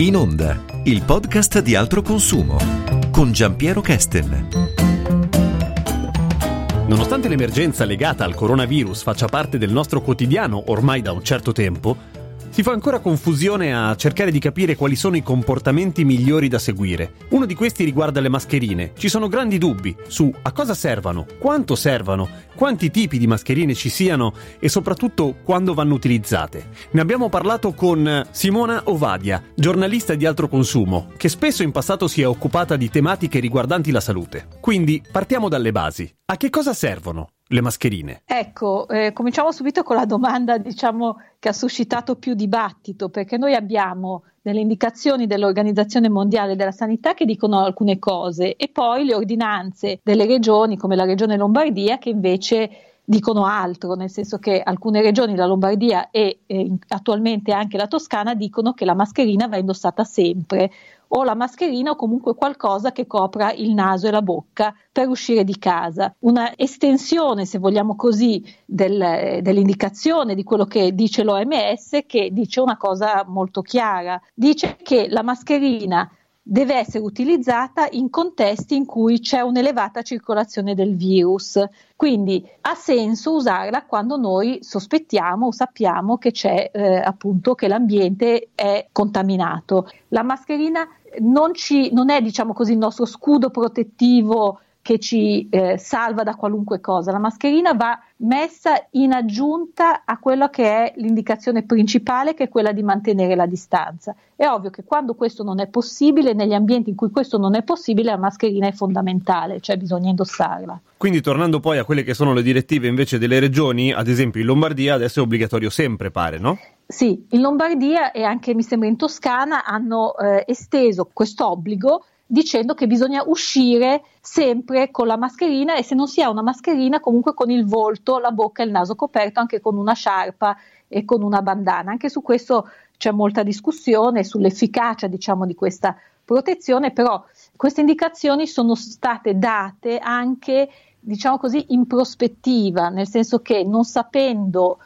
In onda, il podcast di altro consumo con Giampiero Kesten. Nonostante l'emergenza legata al coronavirus faccia parte del nostro quotidiano ormai da un certo tempo, si fa ancora confusione a cercare di capire quali sono i comportamenti migliori da seguire. Uno di questi riguarda le mascherine. Ci sono grandi dubbi su a cosa servano, quanto servano, quanti tipi di mascherine ci siano e soprattutto quando vanno utilizzate. Ne abbiamo parlato con Simona Ovadia, giornalista di altro consumo, che spesso in passato si è occupata di tematiche riguardanti la salute. Quindi partiamo dalle basi. A che cosa servono? Le mascherine? Ecco, eh, cominciamo subito con la domanda, diciamo, che ha suscitato più dibattito, perché noi abbiamo delle indicazioni dell'Organizzazione Mondiale della Sanità che dicono alcune cose e poi le ordinanze delle regioni, come la regione Lombardia, che invece dicono altro, nel senso che alcune regioni, la Lombardia e eh, attualmente anche la Toscana, dicono che la mascherina va indossata sempre o la mascherina o comunque qualcosa che copra il naso e la bocca per uscire di casa. Una estensione, se vogliamo così, del, dell'indicazione di quello che dice l'OMS che dice una cosa molto chiara. Dice che la mascherina deve essere utilizzata in contesti in cui c'è un'elevata circolazione del virus. Quindi ha senso usarla quando noi sospettiamo o sappiamo che c'è eh, appunto che l'ambiente è contaminato. La mascherina non, ci, non è, diciamo così, il nostro scudo protettivo che ci eh, salva da qualunque cosa. La mascherina va messa in aggiunta a quella che è l'indicazione principale, che è quella di mantenere la distanza. È ovvio che quando questo non è possibile, negli ambienti in cui questo non è possibile, la mascherina è fondamentale, cioè bisogna indossarla. Quindi tornando poi a quelle che sono le direttive invece delle regioni, ad esempio in Lombardia adesso è obbligatorio sempre, pare, no? Sì, in Lombardia e anche mi sembra in Toscana hanno eh, esteso questo obbligo dicendo che bisogna uscire sempre con la mascherina e se non si ha una mascherina comunque con il volto, la bocca e il naso coperto anche con una sciarpa e con una bandana. Anche su questo c'è molta discussione sull'efficacia diciamo di questa protezione, però queste indicazioni sono state date anche diciamo così in prospettiva, nel senso che non sapendo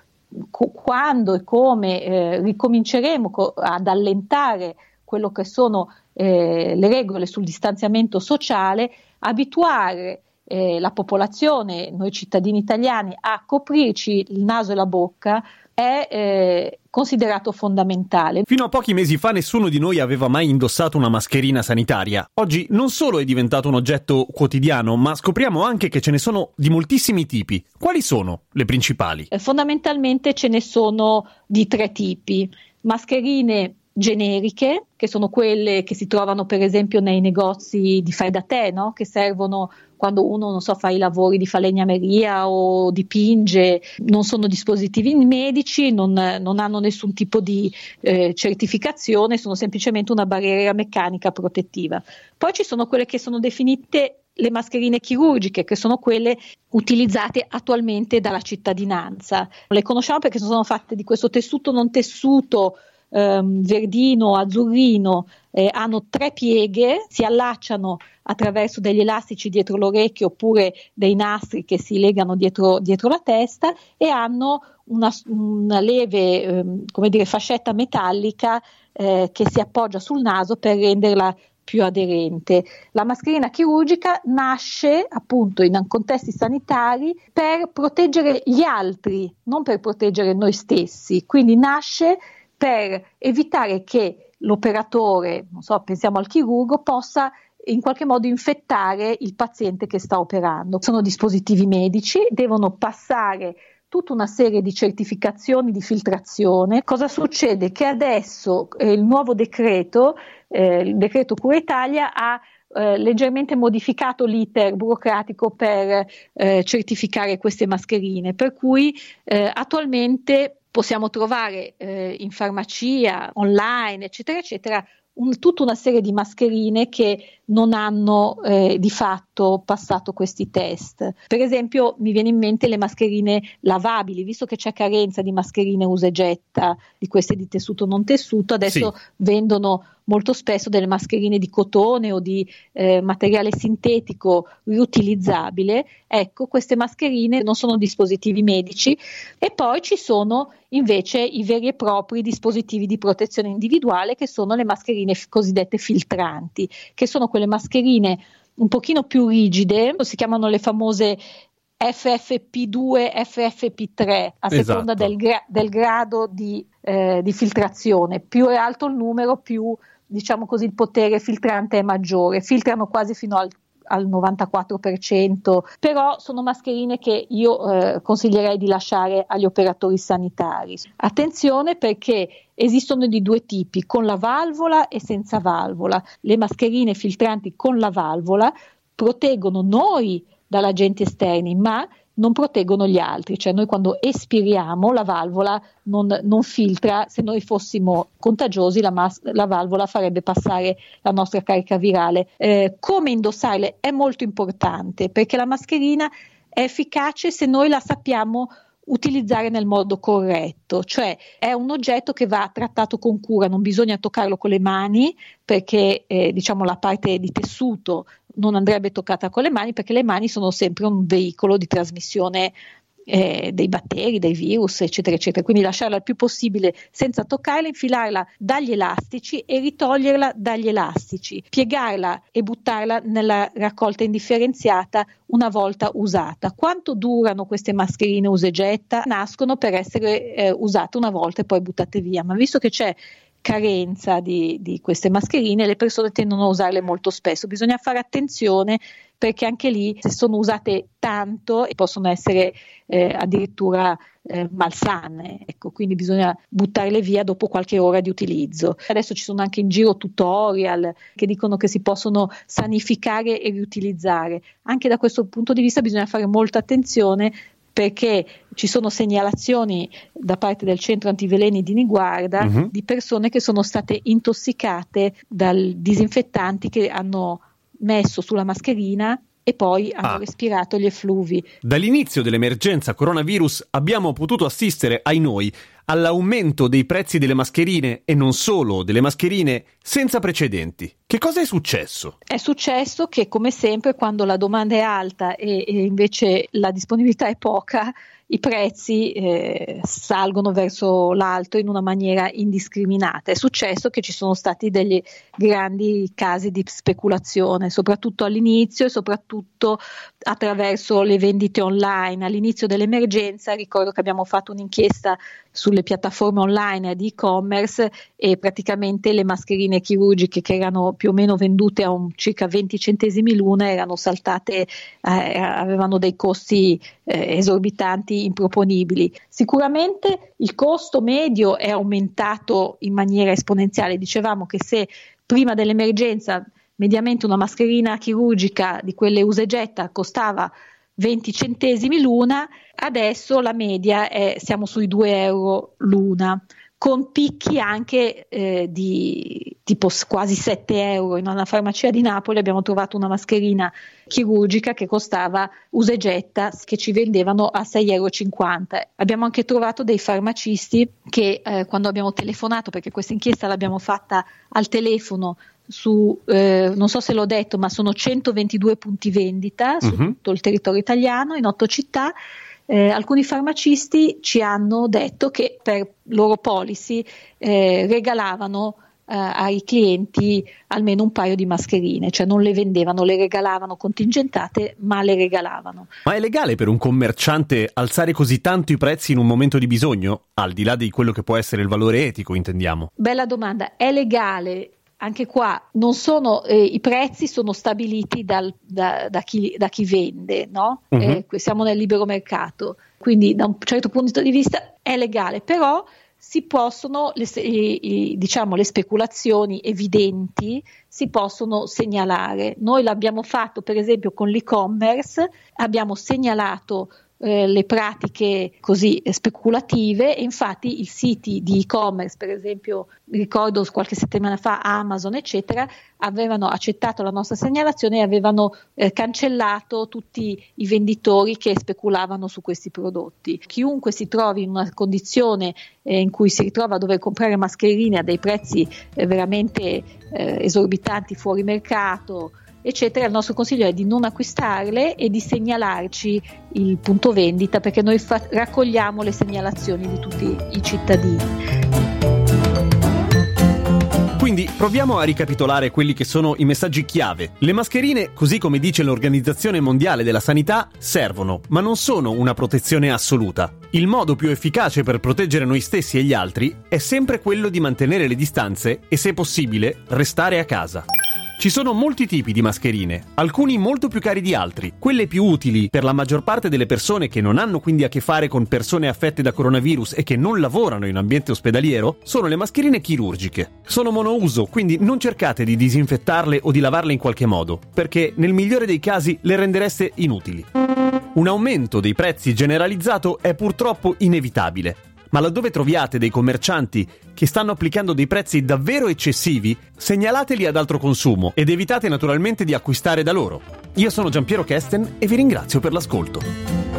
quando e come eh, ricominceremo co- ad allentare quello che sono eh, le regole sul distanziamento sociale, abituare eh, la popolazione, noi cittadini italiani, a coprirci il naso e la bocca è eh, considerato fondamentale. Fino a pochi mesi fa nessuno di noi aveva mai indossato una mascherina sanitaria. Oggi non solo è diventato un oggetto quotidiano, ma scopriamo anche che ce ne sono di moltissimi tipi. Quali sono le principali? Eh, fondamentalmente ce ne sono di tre tipi. Mascherine generiche, che sono quelle che si trovano per esempio nei negozi di fai da te, no? che servono quando uno non so, fa i lavori di falegnameria o dipinge, non sono dispositivi medici, non, non hanno nessun tipo di eh, certificazione, sono semplicemente una barriera meccanica protettiva. Poi ci sono quelle che sono definite le mascherine chirurgiche, che sono quelle utilizzate attualmente dalla cittadinanza. Le conosciamo perché sono fatte di questo tessuto non tessuto ehm, verdino, azzurrino, eh, hanno tre pieghe, si allacciano attraverso degli elastici dietro l'orecchio oppure dei nastri che si legano dietro, dietro la testa e hanno una, una leve ehm, come dire, fascetta metallica eh, che si appoggia sul naso per renderla più aderente. La mascherina chirurgica nasce appunto in contesti sanitari per proteggere gli altri, non per proteggere noi stessi, quindi nasce per evitare che l'operatore, non so, pensiamo al chirurgo, possa in qualche modo infettare il paziente che sta operando. Sono dispositivi medici, devono passare tutta una serie di certificazioni di filtrazione. Cosa succede? Che adesso eh, il nuovo decreto, eh, il decreto Cura Italia, ha eh, leggermente modificato l'iter burocratico per eh, certificare queste mascherine, per cui eh, attualmente possiamo trovare eh, in farmacia, online, eccetera, eccetera, un, tutta una serie di mascherine che non hanno eh, di fatto passato questi test. Per esempio mi viene in mente le mascherine lavabili, visto che c'è carenza di mascherine usa e getta, di queste di tessuto non tessuto, adesso sì. vendono molto spesso delle mascherine di cotone o di eh, materiale sintetico riutilizzabile. Ecco, queste mascherine non sono dispositivi medici e poi ci sono invece i veri e propri dispositivi di protezione individuale che sono le mascherine f- cosiddette filtranti, che sono quelle mascherine un pochino più rigide, si chiamano le famose FFP2, FFP3 a esatto. seconda del, gra- del grado di, eh, di, filtrazione. Più è alto il numero, più diciamo così, il potere filtrante è maggiore. Filtrano quasi fino al al 94%, però sono mascherine che io eh, consiglierei di lasciare agli operatori sanitari. Attenzione perché esistono di due tipi, con la valvola e senza valvola. Le mascherine filtranti con la valvola proteggono noi dall'agenti esterni, ma non proteggono gli altri, cioè noi quando espiriamo la valvola non, non filtra, se noi fossimo contagiosi la, mas- la, valvola farebbe passare la nostra carica virale. Eh, come indossarle è molto importante perché la mascherina è efficace se noi la sappiamo utilizzare nel modo corretto, cioè è un oggetto che va trattato con cura, non bisogna toccarlo con le mani perché eh, diciamo la parte di tessuto non andrebbe toccata con le mani perché le mani sono sempre un veicolo di trasmissione eh, dei batteri, dei virus, eccetera, eccetera. Quindi lasciarla il più possibile senza toccarla, infilarla dagli elastici e ritoglierla dagli elastici, piegarla e buttarla nella raccolta indifferenziata una volta usata. Quanto durano queste mascherine usegetta? Nascono per essere eh, usate una volta e poi buttate via, ma visto che c'è carenza di, di, queste mascherine, le persone tendono a usarle molto spesso. Bisogna fare attenzione perché anche lì se sono usate tanto possono essere eh, addirittura eh, malsane, ecco, quindi bisogna buttarle via dopo qualche ora di utilizzo. Adesso ci sono anche in giro tutorial che dicono che si possono sanificare e riutilizzare. Anche da questo punto di vista bisogna fare molta attenzione perché ci sono segnalazioni da parte del centro antiveleni di Niguarda uh-huh. di persone che sono state intossicate dal disinfettanti che hanno messo sulla mascherina e poi hanno ah. respirato gli effluvi. Dall'inizio dell'emergenza coronavirus abbiamo potuto assistere, ai noi, all'aumento dei prezzi delle mascherine e non solo delle mascherine senza precedenti. Che cosa è successo? È successo che, come sempre, quando la domanda è alta e, e invece la disponibilità è poca, i prezzi eh, salgono verso l'alto in una maniera indiscriminata. È successo che ci sono stati degli grandi casi di speculazione, soprattutto all'inizio e soprattutto attraverso le vendite online. All'inizio dell'emergenza ricordo che abbiamo fatto un'inchiesta sulle piattaforme online di e-commerce e praticamente le mascherine chirurgiche che erano più o meno vendute a un, circa 20 centesimi l'una erano saltate, eh, avevano dei costi eh, esorbitanti improponibili. Sicuramente il costo medio è aumentato in maniera esponenziale. Dicevamo che se prima dell'emergenza mediamente una mascherina chirurgica di quelle usegetta costava 20 centesimi l'una, adesso la media è siamo sui 2 euro l'una con picchi anche eh, di tipo quasi 7 euro. In una farmacia di Napoli abbiamo trovato una mascherina chirurgica che costava usegetta che ci vendevano a 6,50 euro. Abbiamo anche trovato dei farmacisti che eh, quando abbiamo telefonato, perché questa inchiesta l'abbiamo fatta al telefono su, eh, non so se l'ho detto, ma sono 122 punti vendita su uh-huh. tutto il territorio italiano, in otto città eh, alcuni farmacisti ci hanno detto che per loro policy eh, regalavano ai clienti almeno un paio di mascherine, cioè non le vendevano, le regalavano contingentate, ma le regalavano. Ma è legale per un commerciante alzare così tanto i prezzi in un momento di bisogno, al di là di quello che può essere il valore etico, intendiamo? Bella domanda, è legale anche qua non sono, eh, i prezzi sono stabiliti dal, da, da, chi, da, chi, vende, no? uh-huh. eh, siamo nel libero mercato, quindi da un certo punto di vista è legale, però si possono, le, diciamo, le speculazioni evidenti si possono segnalare. Noi l'abbiamo fatto per esempio con l'e-commerce, abbiamo segnalato eh, le pratiche così speculative infatti i siti di e-commerce, per esempio, ricordo qualche settimana fa Amazon, eccetera, avevano accettato la nostra segnalazione e avevano eh, cancellato tutti i venditori che speculavano su questi prodotti. Chiunque si trovi in una condizione eh, in cui si ritrova a dover comprare mascherine a dei prezzi eh, veramente eh, esorbitanti fuori mercato, eccetera, il nostro consiglio è di non acquistarle e di segnalarci il punto vendita perché noi fa- raccogliamo le segnalazioni di tutti i cittadini. Quindi proviamo a ricapitolare quelli che sono i messaggi chiave. Le mascherine, così come dice l'Organizzazione Mondiale della Sanità, servono, ma non sono una protezione assoluta. Il modo più efficace per proteggere noi stessi e gli altri è sempre quello di mantenere le distanze e, se possibile, restare a casa. Ci sono molti tipi di mascherine, alcuni molto più cari di altri. Quelle più utili per la maggior parte delle persone che non hanno quindi a che fare con persone affette da coronavirus e che non lavorano in ambiente ospedaliero sono le mascherine chirurgiche. Sono monouso, quindi non cercate di disinfettarle o di lavarle in qualche modo, perché nel migliore dei casi le rendereste inutili. Un aumento dei prezzi generalizzato è purtroppo inevitabile ma laddove troviate dei commercianti che stanno applicando dei prezzi davvero eccessivi, segnalateli ad altro consumo ed evitate naturalmente di acquistare da loro. Io sono Giampiero Kesten e vi ringrazio per l'ascolto.